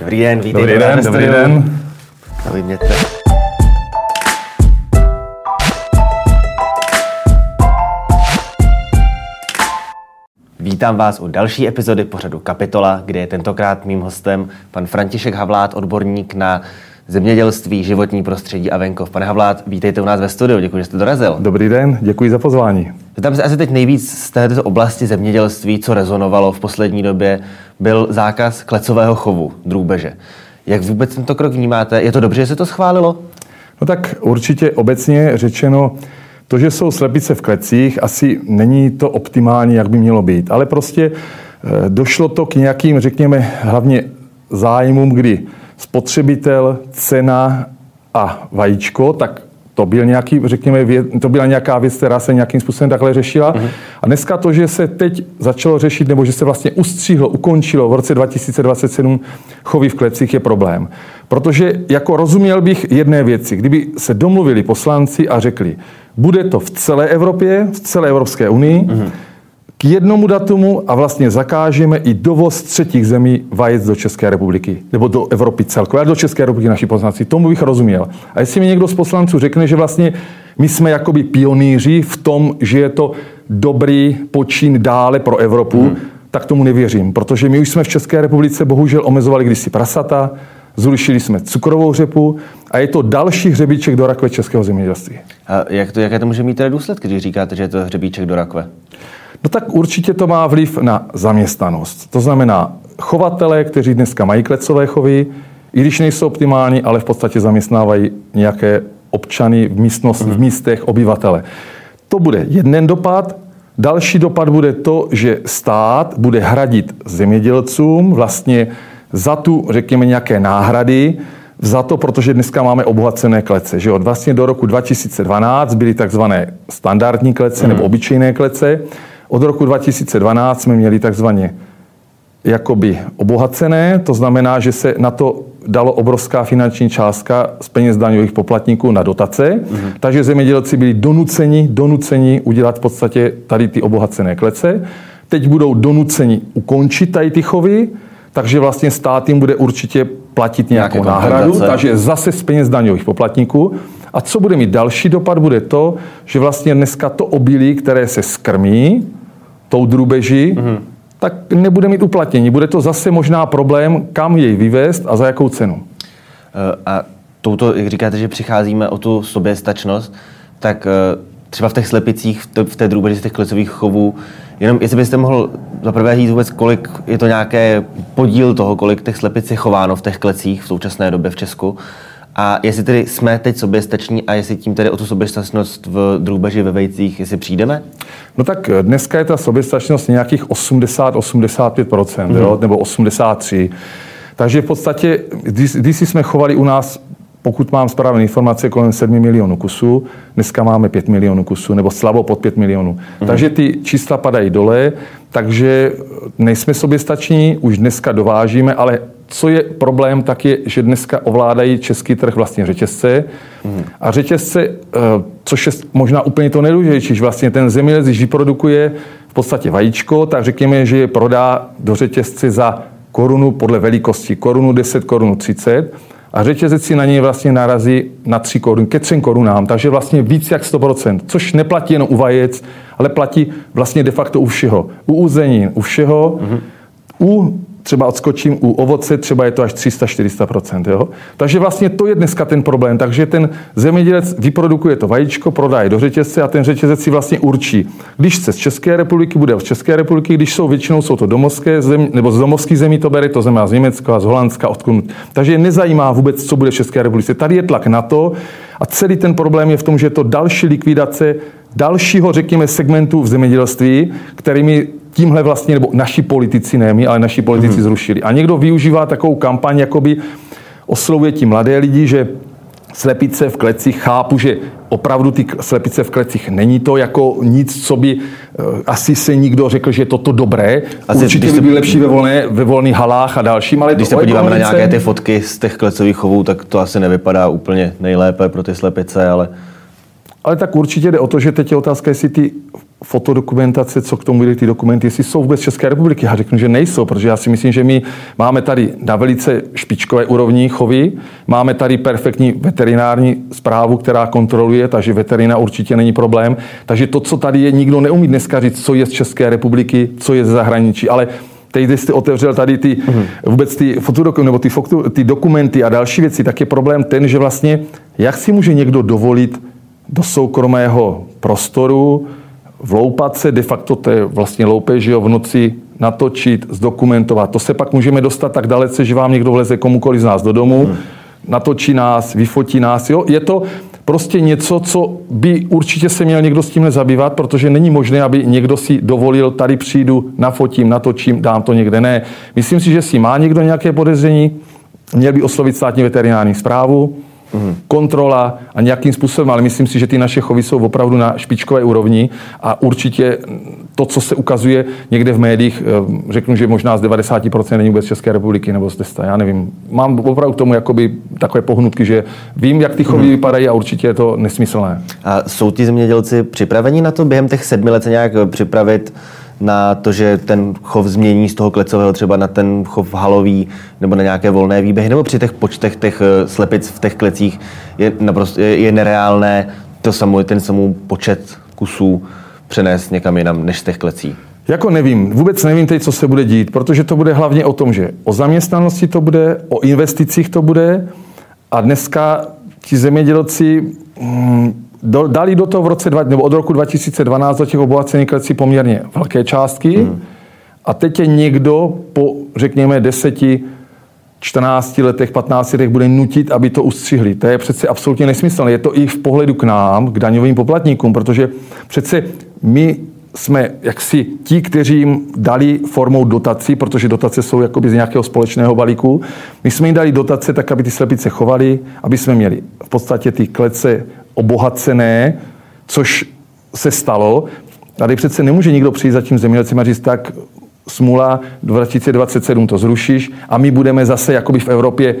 Dobrý den, vítejte Dobrý den, dobrý den. Zaujměte. Vítám vás u další epizody pořadu Kapitola, kde je tentokrát mým hostem pan František Havlát, odborník na zemědělství, životní prostředí a venkov. Pane Havlát, vítejte u nás ve studiu, děkuji, že jste dorazil. Dobrý den, děkuji za pozvání. Tam se asi teď nejvíc z této oblasti zemědělství, co rezonovalo v poslední době, byl zákaz klecového chovu drůbeže. Jak vůbec tento krok vnímáte? Je to dobře, že se to schválilo? No tak určitě obecně řečeno, to, že jsou slepice v klecích, asi není to optimální, jak by mělo být. Ale prostě eh, došlo to k nějakým, řekněme, hlavně zájmům, kdy spotřebitel, cena a vajíčko, tak to, byl nějaký, řekněme, vě- to byla nějaká věc, která se nějakým způsobem takhle řešila. Uh-huh. A dneska to, že se teď začalo řešit, nebo že se vlastně ustřihlo, ukončilo v roce 2027 chovy v klecích, je problém. Protože jako rozuměl bych jedné věci, kdyby se domluvili poslanci a řekli, bude to v celé Evropě, v celé Evropské unii, uh-huh k jednomu datumu a vlastně zakážeme i dovoz třetích zemí vajec do České republiky, nebo do Evropy celkově, do České republiky naši poslanci. Tomu bych rozuměl. A jestli mi někdo z poslanců řekne, že vlastně my jsme jakoby pionýři v tom, že je to dobrý počin dále pro Evropu, hmm. tak tomu nevěřím, protože my už jsme v České republice bohužel omezovali kdysi prasata, zrušili jsme cukrovou řepu a je to další hřebíček do rakve českého zemědělství. A jak to, jaké to může mít tedy důsledky, když říkáte, že je to hřebíček do rakve? No tak určitě to má vliv na zaměstnanost. To znamená, chovatele, kteří dneska mají klecové chovy, i když nejsou optimální, ale v podstatě zaměstnávají nějaké občany v, místnost, v místech, obyvatele. To bude jeden dopad. Další dopad bude to, že stát bude hradit zemědělcům vlastně za tu, řekněme, nějaké náhrady, za to, protože dneska máme obohacené klece. Že jo? Vlastně do roku 2012 byly takzvané standardní klece nebo obyčejné klece. Od roku 2012 jsme měli takzvaně jakoby obohacené, to znamená, že se na to dalo obrovská finanční částka z peněz daňových poplatníků na dotace, mm-hmm. takže zemědělci byli donuceni, donuceni udělat v podstatě tady ty obohacené klece. Teď budou donuceni ukončit tady ty chovy, takže vlastně stát jim bude určitě platit nějakou Nějaké náhradu, takže zase z peněz daňových poplatníků. A co bude mít další dopad, bude to, že vlastně dneska to obilí, které se skrmí tou drůbeží, mm-hmm. tak nebude mít uplatnění. Bude to zase možná problém, kam jej vyvést a za jakou cenu. Eh, A touto, jak říkáte, že přicházíme o tu soběstačnost, tak eh, třeba v těch slepicích, v té, v té drůbeži z těch klecových chovů, jenom jestli byste mohl zaprvé říct vůbec, kolik je to nějaké podíl toho, kolik těch slepic je chováno v těch klecích v současné době v Česku. A jestli tedy jsme teď soběstační a jestli tím tedy o tu soběstačnost v drůbeži ve vejcích, jestli přijdeme? No tak dneska je ta soběstačnost nějakých 80-85%, mm-hmm. jo, nebo 83%. Takže v podstatě, když, když jsme chovali u nás, pokud mám správné informace, kolem 7 milionů kusů, dneska máme 5 milionů kusů, nebo slabo pod 5 milionů. Mm-hmm. Takže ty čísla padají dole, takže nejsme soběstační, už dneska dovážíme, ale co je problém, tak je, že dneska ovládají český trh vlastně řetězce. Mm. A řetězce, eh, což je možná úplně to nejdůležitější, že vlastně ten zemědělec, když vyprodukuje v podstatě vajíčko, tak řekněme, že je prodá do řetězce za korunu podle velikosti. Korunu 10, korunu 30. A řetězec si na něj vlastně narazí na 3 korun, ke 3 korunám, takže vlastně víc jak 100%, což neplatí jenom u vajec, ale platí vlastně de facto u všeho. U uzenin, u všeho, mm-hmm. u třeba odskočím u ovoce, třeba je to až 300-400%. Jo? Takže vlastně to je dneska ten problém. Takže ten zemědělec vyprodukuje to vajíčko, prodá je do řetězce a ten řetězec si vlastně určí. Když chce z České republiky, bude z České republiky, když jsou většinou jsou to domovské zemi, nebo z domovských zemí to bere, to znamená z Německa, z Holandska, odkud. Takže je nezajímá vůbec, co bude v České republice. Tady je tlak na to a celý ten problém je v tom, že je to další likvidace dalšího, řekněme, segmentu v zemědělství, kterými tímhle vlastně, nebo naši politici, ne my, ale naši politici mm-hmm. zrušili. A někdo využívá takovou kampaň, jakoby oslovuje ti mladé lidi, že slepice v klecích, chápu, že opravdu ty slepice v klecích není to jako nic, co by uh, asi se nikdo řekl, že je toto dobré. Asi, Určitě by se- byly lepší ve, volné, ve volných halách a dalším, ale Když se podíváme na nějaké ty fotky z těch klecových chovů, tak to asi nevypadá úplně nejlépe pro ty slepice, ale Ale tak určitě jde o to, že teď je otázka, jestli ty fotodokumentace, co k tomu byly ty dokumenty, jestli jsou vůbec České republiky. Já řeknu, že nejsou, protože já si myslím, že my máme tady na velice špičkové úrovni chovy, máme tady perfektní veterinární zprávu, která kontroluje, takže veterina určitě není problém. Takže to, co tady je, nikdo neumí dneska říct, co je z České republiky, co je z zahraničí, ale teď, když jste otevřel tady ty, mm-hmm. vůbec ty fotodokumenty, nebo ty, foto, ty dokumenty a další věci, tak je problém ten, že vlastně, jak si může někdo dovolit do soukromého prostoru, vloupat se, de facto to je vlastně loupež, že jo, v noci natočit, zdokumentovat. To se pak můžeme dostat tak dalece, že vám někdo vleze komukoliv z nás do domu, hmm. natočí nás, vyfotí nás. Jo? Je to prostě něco, co by určitě se měl někdo s tím zabývat, protože není možné, aby někdo si dovolil, tady přijdu, nafotím, natočím, dám to někde. Ne. Myslím si, že si má někdo nějaké podezření, měl by oslovit státní veterinární zprávu, mm. kontrola a nějakým způsobem, ale myslím si, že ty naše chovy jsou opravdu na špičkové úrovni a určitě to, co se ukazuje někde v médiích, eh, řeknu, že možná z 90% není vůbec České republiky nebo z 10, já nevím. Mám opravdu k tomu jakoby takové pohnutky, že vím, jak ty chovy mm. vypadají a určitě je to nesmyslné. A jsou ti zemědělci připraveni na to během těch sedmi let se nějak připravit na to, že ten chov změní z toho klecového třeba na ten chov halový nebo na nějaké volné výběhy, nebo při těch počtech těch eh, slepic v těch klecích je, naprosto, je, je nereálné to samou, ten samou počet kusů přenést někam jinam než z těch klecí? Jako nevím, vůbec nevím teď, co se bude dít, protože to bude hlavně o tom, že o zaměstnanosti to bude, o investicích to bude a dneska ti zemědělci mm, do, dali do toho v roce, dva, nebo od roku 2012 do těch obohacených klecí poměrně velké částky. Hmm. A teď je někdo po, řekněme, deseti, 14 letech, 15 letech bude nutit, aby to ustřihli. To je přece absolutně nesmyslné. Je to i v pohledu k nám, k daňovým poplatníkům, protože přece my jsme jaksi ti, kteří jim dali formou dotací, protože dotace jsou jakoby z nějakého společného balíku, my jsme jim dali dotace tak, aby ty slepice chovali, aby jsme měli v podstatě ty klece obohacené, což se stalo. Tady přece nemůže nikdo přijít za tím zemědělcem a říct, tak smula 2027 to zrušíš a my budeme zase jakoby v Evropě,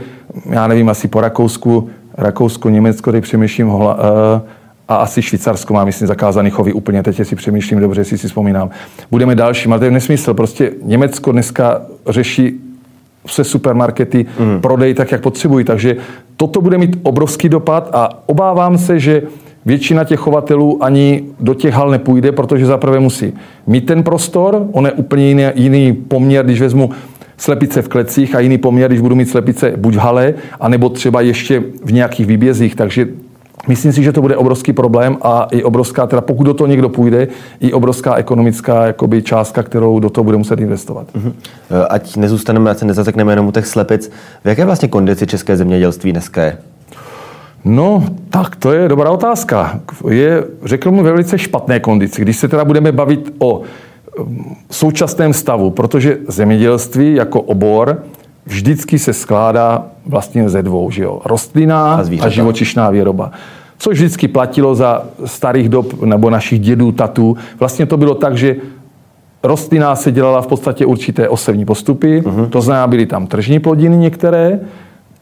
já nevím, asi po Rakousku, Rakousko, Německo, teď přemýšlím, hola, uh, a asi Švýcarsko má, myslím, zakázaný chovy úplně, teď si přemýšlím dobře, si si vzpomínám. Budeme další, ale to je nesmysl. Prostě Německo dneska řeší se supermarkety mm. prodej tak, jak potřebují. Takže toto bude mít obrovský dopad a obávám se, že většina těch chovatelů ani do těch hal nepůjde, protože zaprvé musí mít ten prostor, on je úplně jiný, jiný poměr, když vezmu slepice v klecích a jiný poměr, když budu mít slepice buď v hale, anebo třeba ještě v nějakých výbězích. Takže Myslím si, že to bude obrovský problém a i obrovská, teda pokud do toho někdo půjde, i obrovská ekonomická jakoby, částka, kterou do toho bude muset investovat. Uh-huh. Ať nezůstaneme, ať se nezasekneme jenom u těch slepic. V jaké vlastně kondici české zemědělství dneska je? No, tak to je dobrá otázka. Je, řekl mu, ve velice špatné kondici. Když se teda budeme bavit o um, současném stavu, protože zemědělství jako obor vždycky se skládá vlastně ze dvou, že jo? Rostlina a, a živočišná výroba. Což vždycky platilo za starých dob nebo našich dědů, tatů. Vlastně to bylo tak, že rostlina se dělala v podstatě určité osevní postupy, uh-huh. to znamená, byly tam tržní plodiny některé,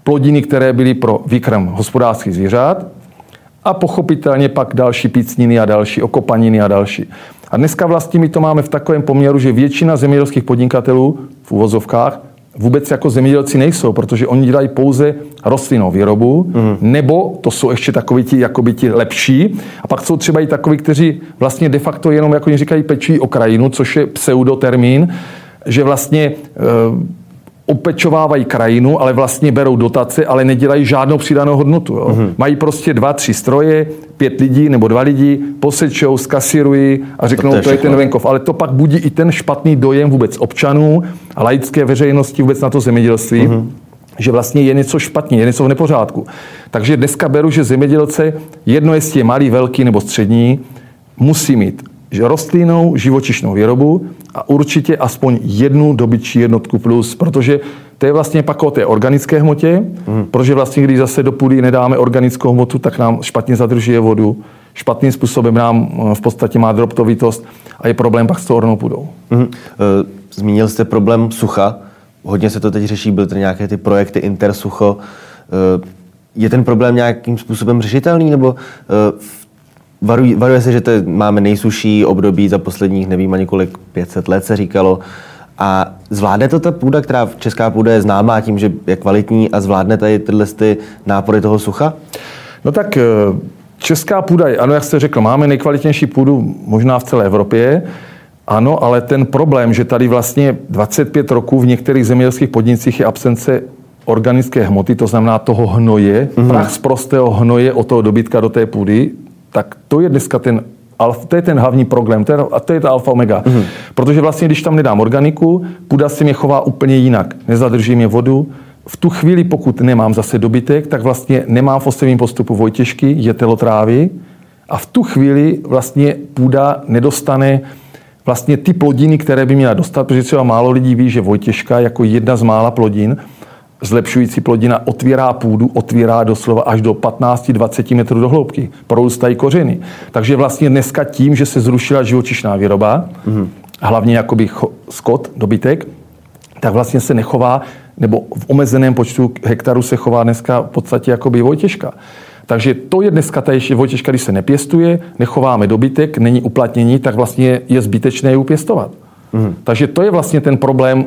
plodiny, které byly pro výkrm hospodářských zvířat a pochopitelně pak další pícniny a další, okopaniny a další. A dneska vlastně my to máme v takovém poměru, že většina zemědělských podnikatelů v uvozovkách vůbec jako zemědělci nejsou, protože oni dělají pouze rostlinnou výrobu, mm. nebo to jsou ještě takoví ti, jakoby ti lepší. A pak jsou třeba i takoví, kteří vlastně de facto jenom, jako oni říkají, pečují o krajinu, což je pseudotermín, že vlastně e, opečovávají krajinu, ale vlastně berou dotace, ale nedělají žádnou přidanou hodnotu. Jo. Mm-hmm. Mají prostě dva, tři stroje, pět lidí nebo dva lidi, posečou, skasirují a řeknou, to je, to je ten venkov. Ale to pak budí i ten špatný dojem vůbec občanů a laické veřejnosti vůbec na to zemědělství. Mm-hmm že vlastně je něco špatně, je něco v nepořádku. Takže dneska beru, že zemědělce, jedno jestli je malý, velký nebo střední, musí mít rostlinnou živočišnou výrobu a určitě aspoň jednu dobytčí jednotku plus, protože to je vlastně pak o té organické hmotě, mm. protože vlastně, když zase do půdy nedáme organickou hmotu, tak nám špatně zadržuje vodu, špatným způsobem nám eh, v podstatě má droptovitost a je problém pak s tou ornou půdou. Mm. Zmínil jste problém sucha. Hodně se to teď řeší, byly to nějaké ty projekty Intersucho. Eh, je ten problém nějakým způsobem řešitelný, nebo varují, varuje se, že to máme nejsuší období za posledních, nevím ani kolik, 500 let se říkalo. A zvládne to ta půda, která česká půda je známá tím, že je kvalitní a zvládne tady tyhle ty nápory toho sucha? No tak eh, česká půda, ano, jak jste řekl, máme nejkvalitnější půdu možná v celé Evropě, ano, ale ten problém, že tady vlastně 25 roků v některých zemědělských podnicích je absence organické hmoty, to znamená toho hnoje, mm-hmm. prach z prostého hnoje od toho dobytka do té půdy, tak to je dneska ten to je ten hlavní problém, to je, a to je ta alfa omega. Mm-hmm. Protože vlastně, když tam nedám organiku, půda se mě chová úplně jinak. Nezadrží mě vodu. V tu chvíli, pokud nemám zase dobytek, tak vlastně nemám v osevním postupu vojtěžky, je telotrávy. A v tu chvíli vlastně půda nedostane vlastně ty plodiny, které by měla dostat, protože třeba málo lidí ví, že vojtěžka jako jedna z mála plodin zlepšující plodina otvírá půdu, otvírá doslova až do 15-20 metrů do hloubky. Prorůstají kořeny. Takže vlastně dneska tím, že se zrušila živočišná výroba, mm-hmm. hlavně jakoby skot, dobytek, tak vlastně se nechová, nebo v omezeném počtu hektarů se chová dneska v podstatě jakoby vojtěžka. Takže to je dneska ta ještě vojtěžka, když se nepěstuje, nechováme dobytek, není uplatnění, tak vlastně je zbytečné ji upěstovat. Mm. Takže to je vlastně ten problém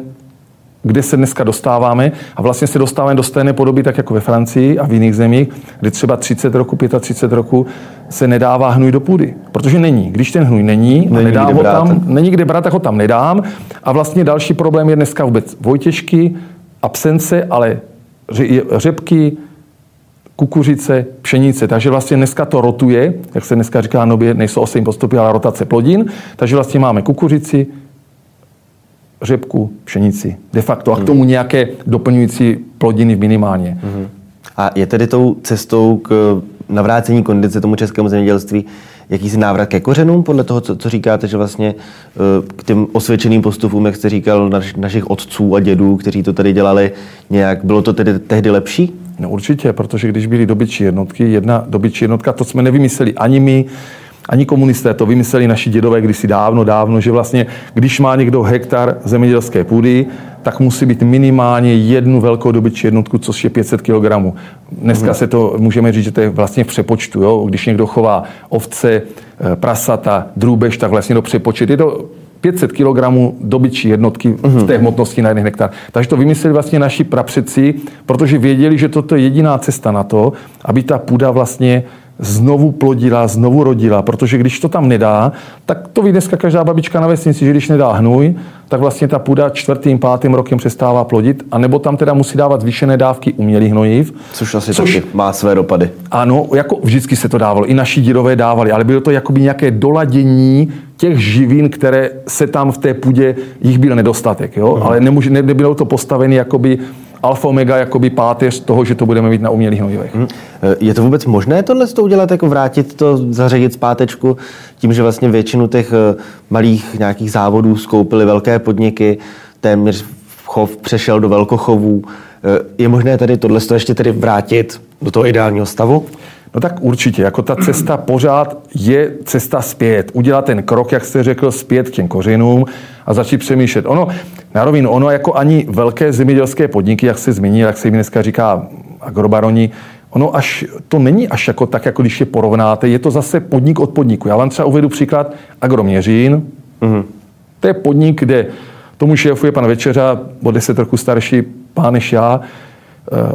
kde se dneska dostáváme a vlastně se dostáváme do stejné podoby, tak jako ve Francii a v jiných zemích, kde třeba 30 roku, 35 roku se nedává hnůj do půdy. Protože není. Když ten hnůj není, není nedám ho tam, není kde brát, tak ho tam nedám. A vlastně další problém je dneska vůbec vojtěžky, absence, ale řepky, kukuřice, pšenice. Takže vlastně dneska to rotuje, jak se dneska říká nově, nejsou osm postupy, ale rotace plodin. Takže vlastně máme kukuřici, řepku, pšenici. De facto. A k tomu nějaké doplňující plodiny minimálně. Mhm. A je tedy tou cestou k navrácení kondice tomu českému zemědělství jakýsi návrat ke kořenům, podle toho, co, co říkáte, že vlastně eh, k těm osvědčeným postupům, jak jste říkal, naš, našich otců a dědů, kteří to tady dělali nějak, bylo to tedy tehdy lepší? No určitě, protože když byly dobytčí jednotky, jedna dobytčí jednotka, to jsme nevymysleli ani my, ani komunisté to vymysleli naši dědové kdysi dávno, dávno, že vlastně, když má někdo hektar zemědělské půdy, tak musí být minimálně jednu velkou dobytčí jednotku, což je 500 kg. Dneska hmm. se to můžeme říct, že to je vlastně v přepočtu. Jo? Když někdo chová ovce, eh, prasata, drůbež, tak vlastně do přepočet. Je to 500 kg dobyčí jednotky v té mhm. hmotnosti na jeden hektar. Takže to vymysleli vlastně naši prapředci, protože věděli, že toto je jediná cesta na to, aby ta půda vlastně znovu plodila, znovu rodila, protože když to tam nedá, tak to ví dneska každá babička na vesnici, že když nedá hnůj, tak vlastně ta půda čtvrtým, pátým rokem přestává plodit, anebo tam teda musí dávat zvýšené dávky umělých hnojiv. Což asi což, taky má své dopady. Ano, jako vždycky se to dávalo, i naši dědové dávali, ale bylo to jakoby nějaké doladění těch živin, které se tam v té půdě, jich byl nedostatek, jo? Uh-huh. ale nemůže, ne, nebylo to postavené jakoby alfa omega jakoby páteř toho, že to budeme mít na umělých hnojivech. Hmm. Je to vůbec možné tohle to udělat, jako vrátit to, zařadit zpátečku, tím, že vlastně většinu těch eh, malých nějakých závodů skoupily velké podniky, téměř chov přešel do velkochovů. Eh, je možné tady tohle ještě tedy vrátit do toho ideálního stavu? No tak určitě, jako ta cesta pořád je cesta zpět. Udělat ten krok, jak jste řekl, zpět k těm kořenům a začít přemýšlet. Ono, na rovinu, ono jako ani velké zemědělské podniky, jak se zmínil, jak se jim dneska říká agrobaroni, ono až, to není až jako tak, jako když je porovnáte, je to zase podnik od podniku. Já vám třeba uvedu příklad Agroměřín. Mm-hmm. To je podnik, kde tomu šéfuje pan Večeřa, o deset roku starší pán než já,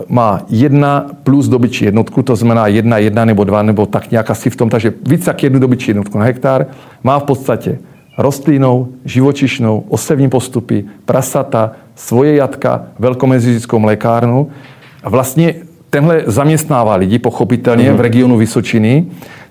má jedna plus dobyčí jednotku, to znamená jedna, jedna nebo dva, nebo tak nějak asi v tom, takže víc jak jednu dobyčí jednotku na hektar, má v podstatě rostlinou, živočišnou, osevní postupy, prasata, svoje jatka, velkomezickou mlékárnu. A vlastně tenhle zaměstnává lidi, pochopitelně, mm-hmm. v regionu Vysočiny.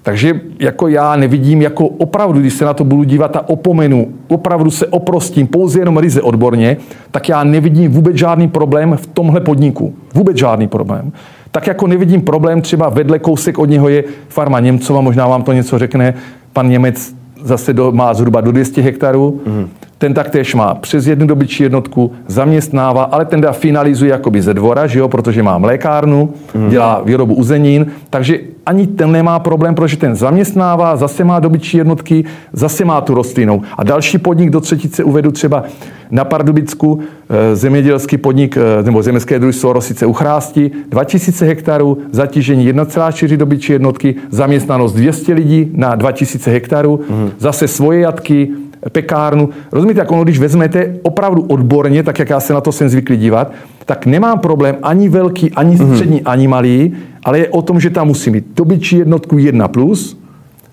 Takže jako já nevidím, jako opravdu, když se na to budu dívat a opomenu, opravdu se oprostím pouze jenom ryze odborně, tak já nevidím vůbec žádný problém v tomhle podniku. Vůbec žádný problém. Tak jako nevidím problém, třeba vedle kousek od něho je farma Němcova, možná vám to něco řekne, pan Němec zase do, má zhruba do 200 hektarů. Mm. Ten taktéž má přes jednu dobyčí jednotku, zaměstnává, ale ten dá finalizuje jakoby ze dvora, že jo, protože má mlékárnu, mm. dělá výrobu uzenin, takže ani ten nemá problém, protože ten zaměstnává, zase má dobytčí jednotky, zase má tu rostlinou. A další podnik do třetice uvedu třeba na Pardubicku, eh, zemědělský podnik eh, nebo zemědělské družstvo Rosice u Chrásti, 2000 hektarů, zatížení 1,4 dobytčí jednotky, zaměstnanost 200 lidí na 2000 hektarů, mm. zase svoje jatky, pekárnu. Rozumíte, jak ono, když vezmete opravdu odborně, tak jak já se na to jsem zvyklý dívat, tak nemám problém ani velký, ani mhm. střední, mm. ani malý, ale je o tom, že tam musí mít dobyčí jednotku 1+, plus,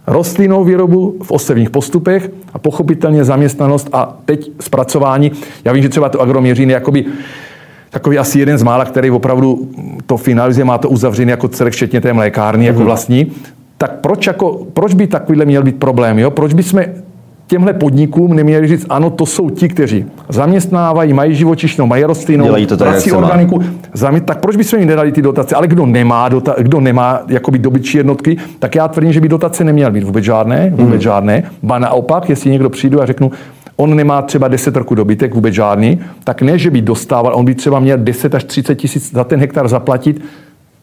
rostlinnou výrobu v osevních postupech a pochopitelně zaměstnanost a teď zpracování. Já vím, že třeba to agroměřín je jakoby takový asi jeden z mála, který opravdu to finalizuje, má to uzavřený jako celek, včetně té mlékárny, mm-hmm. jako mhm. vlastní. Tak proč, jako, proč by takovýhle měl být problém? Jo? Proč by jsme těmhle podnikům neměli říct, ano, to jsou ti, kteří zaměstnávají, mají živočišnou, mají Dělají to tak, organiku. Zami, tak proč bychom jim nedali ty dotace? Ale kdo nemá, dota, kdo nemá jakoby dobytčí jednotky, tak já tvrdím, že by dotace neměly být vůbec žádné, vůbec hmm. žádné. Ba naopak, jestli někdo přijdu a řeknu, on nemá třeba 10 roku dobytek, vůbec žádný, tak ne, že by dostával, on by třeba měl 10 až 30 tisíc za ten hektar zaplatit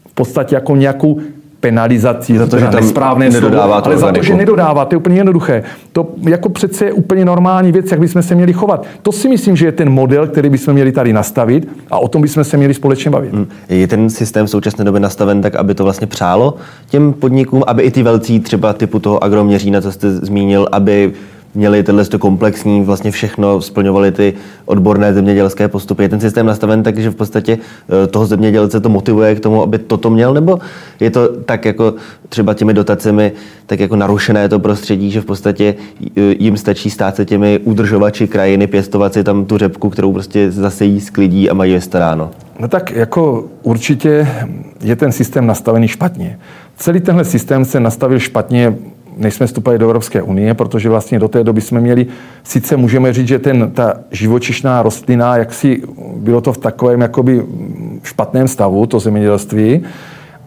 v podstatě jako nějakou penalizací, za to, že nesprávné nedodává slovo, ale za to, že nedodává, to je úplně jednoduché. To jako přece je úplně normální věc, jak bychom se měli chovat. To si myslím, že je ten model, který bychom měli tady nastavit a o tom bychom se měli společně bavit. Hmm. Je ten systém v současné době nastaven tak, aby to vlastně přálo těm podnikům, aby i ty velcí třeba typu toho agroměřína, co jste zmínil, aby měli tenhle komplexní, vlastně všechno, splňovali ty odborné zemědělské postupy. Je ten systém nastaven tak, že v podstatě eh, toho zemědělce to motivuje k tomu, aby toto měl, nebo je to tak jako třeba těmi dotacemi tak jako narušené to prostředí, že v podstatě eh, jim stačí stát se těmi udržovači krajiny, pěstovat si tam tu řepku, kterou prostě zase jí sklidí a mají je staráno? No tak jako určitě je ten systém nastavený špatně. Celý tenhle systém se nastavil špatně než jsme vstupali do Evropské unie, protože vlastně do té doby jsme měli, sice můžeme říct, že ten, ta živočišná rostlina, jak si bylo to v takovém jakoby špatném stavu, to zemědělství,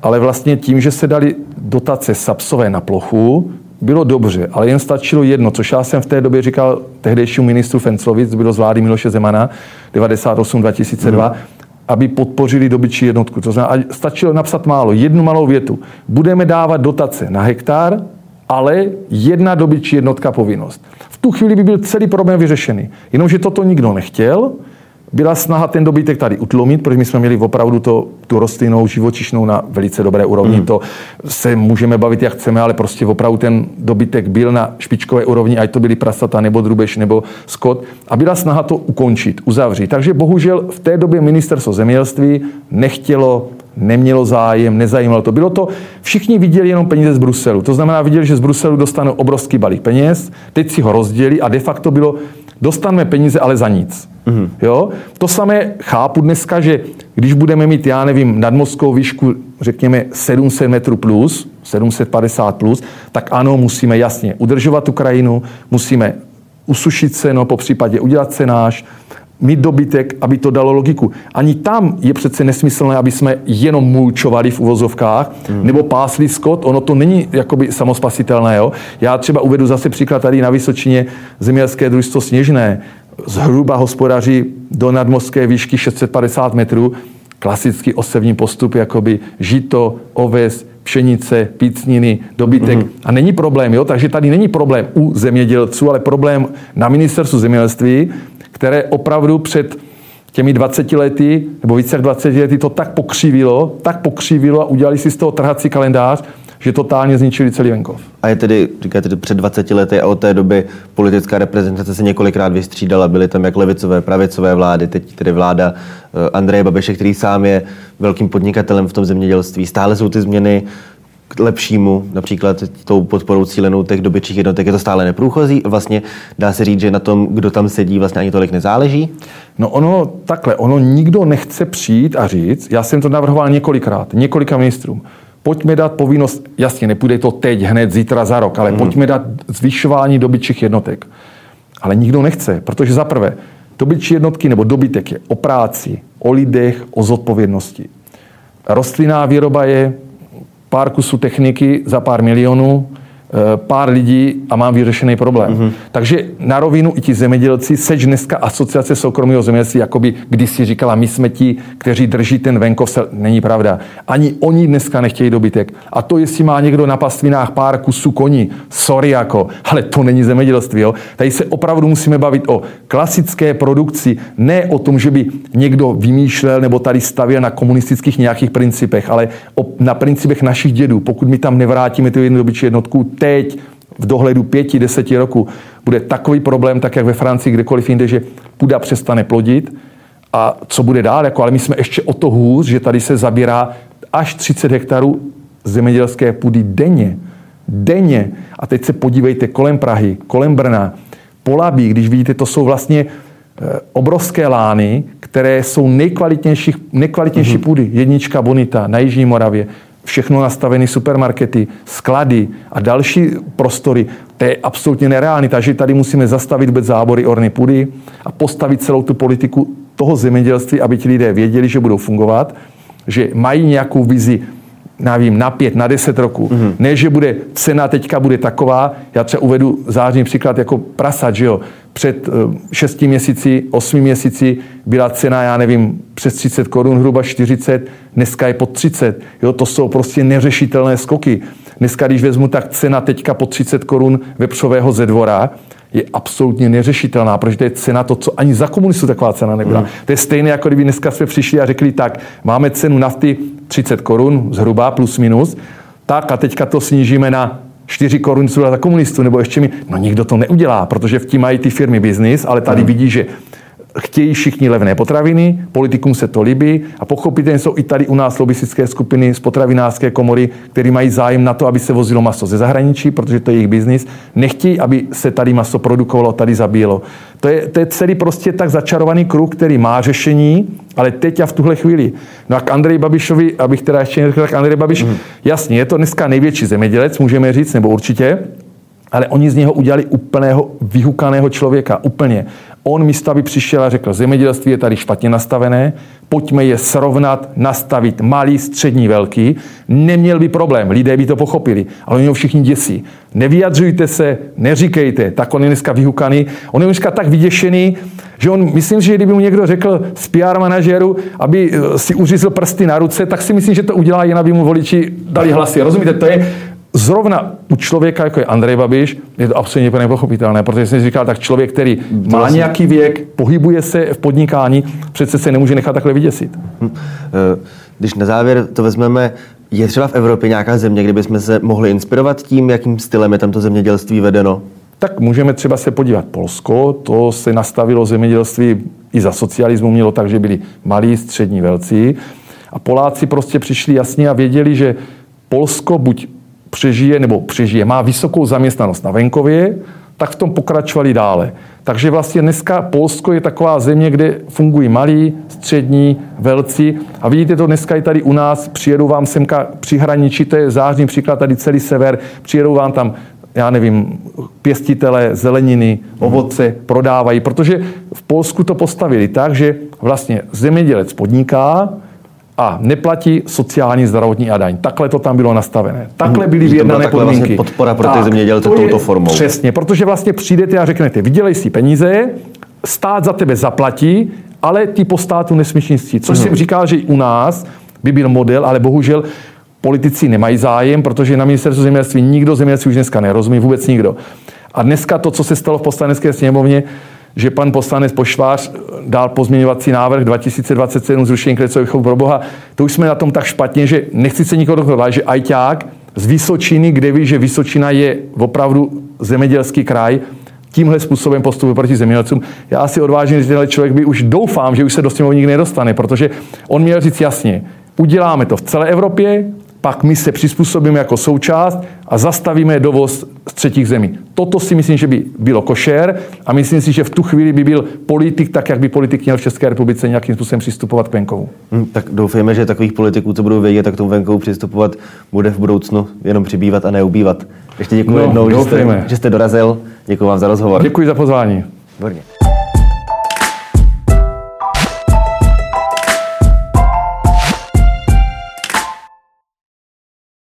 ale vlastně tím, že se dali dotace sapsové na plochu, bylo dobře, ale jen stačilo jedno, což já jsem v té době říkal tehdejšímu ministru Fenclovic, bylo z vlády Miloše Zemana 98-2002, hmm aby podpořili dobyčí jednotku. To znamená, stačilo napsat málo, jednu malou větu. Budeme dávat dotace na hektar, ale jedna dobytčí jednotka povinnost. V tu chvíli by byl celý problém vyřešený. Jenomže toto nikdo nechtěl, byla snaha ten dobytek tady utlumit, protože my jsme měli opravdu to, tu rostlinnou, živočišnou na velice dobré úrovni. Mm. To se můžeme bavit, jak chceme, ale prostě opravdu ten dobytek byl na špičkové úrovni, ať to byly prasata, nebo drubež, nebo skot. A byla snaha to ukončit, uzavřít. Takže bohužel v té době ministerstvo zemědělství nechtělo nemělo zájem, nezajímalo to. Bylo to, všichni viděli jenom peníze z Bruselu. To znamená, viděli, že z Bruselu dostanou obrovský balík peněz, teď si ho rozdělí a de facto bylo, dostaneme peníze, ale za nic. Mm-hmm. Jo? To samé chápu dneska, že když budeme mít, já nevím, nadmořskou výšku, řekněme 700 metrů plus, 750 plus, tak ano, musíme jasně udržovat tu krajinu, musíme usušit se, no po případě udělat cenáž, mít dobytek, aby to dalo logiku. Ani tam je přece nesmyslné, aby jsme jenom mulčovali v uvozovkách, hmm. nebo pásli skot, ono to není jakoby samospasitelné. Jo? Já třeba uvedu zase příklad tady na Vysočině zemědělské družstvo Sněžné. Zhruba hospodaří do nadmořské výšky 650 metrů, klasický osevní postup, jakoby žito, oves, pšenice, pícniny, dobytek. Mm-hmm. A není problém, jo? takže tady není problém u zemědělců, ale problém na ministerstvu zemědělství, které opravdu před těmi 20 lety, nebo více jak 20 lety to tak pokřivilo, tak pokřivilo a udělali si z toho trhací kalendář, že totálně zničili celý venkov. A je tedy, říkáte, před 20 lety a od té doby politická reprezentace se několikrát vystřídala. Byly tam jak levicové, pravicové vlády, teď tedy vláda eh, Andreje Babiše, který sám je velkým podnikatelem v tom zemědělství. Stále jsou ty změny k lepšímu, například tou podporou cílenou těch dobyčích jednotek, je to stále neprůchozí. Vlastně dá se říct, že na tom, kdo tam sedí, vlastně ani tolik nezáleží? No ono takhle, ono nikdo nechce přijít a říct, já jsem to navrhoval několikrát, několika ministrům, pojďme dát povinnost, jasně, nepůjde to teď, hned, zítra, za rok, ale mm. pojďme dát zvyšování dobyčích jednotek. Ale nikdo nechce, protože za prvé, dobyčí jednotky nebo dobytek je o práci, o lidech, o zodpovědnosti. Rostlinná výroba je pár kusů techniky za pár milionů, pár lidí a mám vyřešený problém. Mm-hmm. Takže na rovinu i ti zemědělci, seč dneska asociace soukromého zemědělství, jakoby když si říkala, my jsme ti, kteří drží ten venkov, se, není pravda. Ani oni dneska nechtějí dobytek. A to, jestli má někdo na pastvinách pár kusů koní, sorry jako, ale to není zemědělství. Jo? Tady se opravdu musíme bavit o klasické produkci, ne o tom, že by někdo vymýšlel nebo tady stavěl na komunistických nějakých principech, ale o, na principech našich dědů. Pokud my tam nevrátíme tu jednodobyčí jednotku, teď v dohledu pěti, deseti roku bude takový problém, tak jak ve Francii, kdekoliv jinde, že půda přestane plodit. A co bude dál? Jako, ale my jsme ještě o to hůř, že tady se zabírá až 30 hektarů zemědělské půdy denně. Denně. A teď se podívejte kolem Prahy, kolem Brna, Polabí, když vidíte, to jsou vlastně eh, obrovské lány, které jsou nejkvalitnější, nejkvalitnější mm-hmm. půdy. Jednička Bonita na Jižní Moravě, všechno nastavené supermarkety, sklady a další prostory, to je absolutně nereálný. Takže tady musíme zastavit vůbec zábory orny půdy a postavit celou tu politiku toho zemědělství, aby ti lidé věděli, že budou fungovat, že mají nějakou vizi nevím, na pět, na deset roku. Mm-hmm. Ne, že bude cena teďka bude taková, já třeba uvedu zářný příklad jako prasat, že jo. Před eh, šesti měsíci, osmi měsíci byla cena, já nevím, přes 30 korun, hruba 40, dneska je pod 30. Jo, to jsou prostě neřešitelné skoky. Dneska, když vezmu, tak cena teďka po 30 korun vepřového ze dvora je absolutně neřešitelná, protože to je cena to, co ani za komunistů taková cena nebyla. Mm. To je stejné, jako kdyby dneska jsme přišli a řekli, tak máme cenu nafty 30 korun, zhruba plus minus, tak a teďka to snížíme na 4 koruny za komunistů, nebo ještě mi, no nikdo to neudělá, protože v tím mají ty firmy biznis, ale tady mm. vidí, že chtějí všichni levné potraviny, politikům se to líbí a pochopitelně jsou i tady u nás lobistické skupiny z potravinářské komory, které mají zájem na to, aby se vozilo maso ze zahraničí, protože to je jejich biznis. Nechtějí, aby se tady maso produkovalo, tady zabíjelo. To je, to je celý prostě tak začarovaný kruh, který má řešení, ale teď a v tuhle chvíli. No a k Andrej Babišovi, abych teda ještě řekl, tak Andrej Babiš, mm. jasně, je to dneska největší zemědělec, můžeme říct, nebo určitě, ale oni z něho udělali úplného vyhukaného člověka, úplně. On místo, aby přišel a řekl, zemědělství je tady špatně nastavené, pojďme je srovnat, nastavit malý, střední, velký. Neměl by problém, lidé by to pochopili, ale oni ho všichni děsí. Nevyjadřujte se, neříkejte, tak on je dneska vyhukaný. On je dneska tak vyděšený, že on, myslím, že kdyby mu někdo řekl z PR manažeru, aby eh, si uřízl prsty na ruce, tak si myslím, že to udělá jen, aby mu voliči dali hlasy. Rozumíte, to je, zrovna u člověka, jako je Andrej Babiš, je to absolutně nepochopitelné, protože jsem si říkal, tak člověk, který má vlastně... nějaký věk, pohybuje se v podnikání, přece se nemůže nechat takhle vyděsit. Hm. Eh, když na závěr to vezmeme, je třeba v Evropě nějaká země, kde bychom se mohli inspirovat tím, jakým stylem je tam to zemědělství vedeno? Tak můžeme třeba se podívat Polsko, to se nastavilo zemědělství i za socialismu, mělo tak, že byli malí, střední, velcí. A Poláci prostě přišli jasně a věděli, že Polsko buď přežije nebo přežije, má vysokou zaměstnanost na venkově, tak v tom pokračovali dále. Takže vlastně dneska Polsko je taková země, kde fungují malí, střední, velcí. A vidíte to dneska i tady u nás, přijedou vám semka při hraničí, to je zářný příklad, tady celý sever, přijedou vám tam já nevím, pěstitele zeleniny, ovoce prodávají, protože v Polsku to postavili tak, že vlastně zemědělec podniká, a neplatí sociální, zdravotní a daň. Takhle to tam bylo nastavené. Takhle byly vyjednané vlastně podmínky. Vlastně podpora pro ty zemědělce to touto formou. Přesně, protože vlastně přijdete a řeknete, vydělej si peníze, stát za tebe zaplatí, ale ty po státu nesmíš nic Což hmm. jsem říkal, že i u nás by byl model, ale bohužel politici nemají zájem, protože na ministerstvu zemědělství nikdo zemědělství už dneska nerozumí, vůbec nikdo. A dneska to, co se stalo v poslanecké sněmovně, že pan poslanec Pošvář dal pozměňovací návrh 2027 zrušení klecových chovů pro Boha. To už jsme na tom tak špatně, že nechci se nikoho dohodovat, že ajťák z Vysočiny, kde ví, že Vysočina je opravdu zemědělský kraj, tímhle způsobem postupuje proti zemědělcům. Já si odvážím, že tenhle člověk by už doufám, že už se do sněmovní nedostane, protože on měl říct jasně, uděláme to v celé Evropě, pak my se přizpůsobíme jako součást a zastavíme dovoz z třetích zemí. Toto si myslím, že by bylo košer a myslím si, že v tu chvíli by byl politik tak, jak by politik měl v České republice nějakým způsobem přistupovat k venkovu. Hmm, tak doufejme, že takových politiků, co budou vědět, tak k tomu venkovu přistupovat bude v budoucnu jenom přibývat a neubývat. Ještě děkuji no, jednou, že jste, že jste dorazil. Děkuji vám za rozhovor. Děkuji za pozvání. Výborně.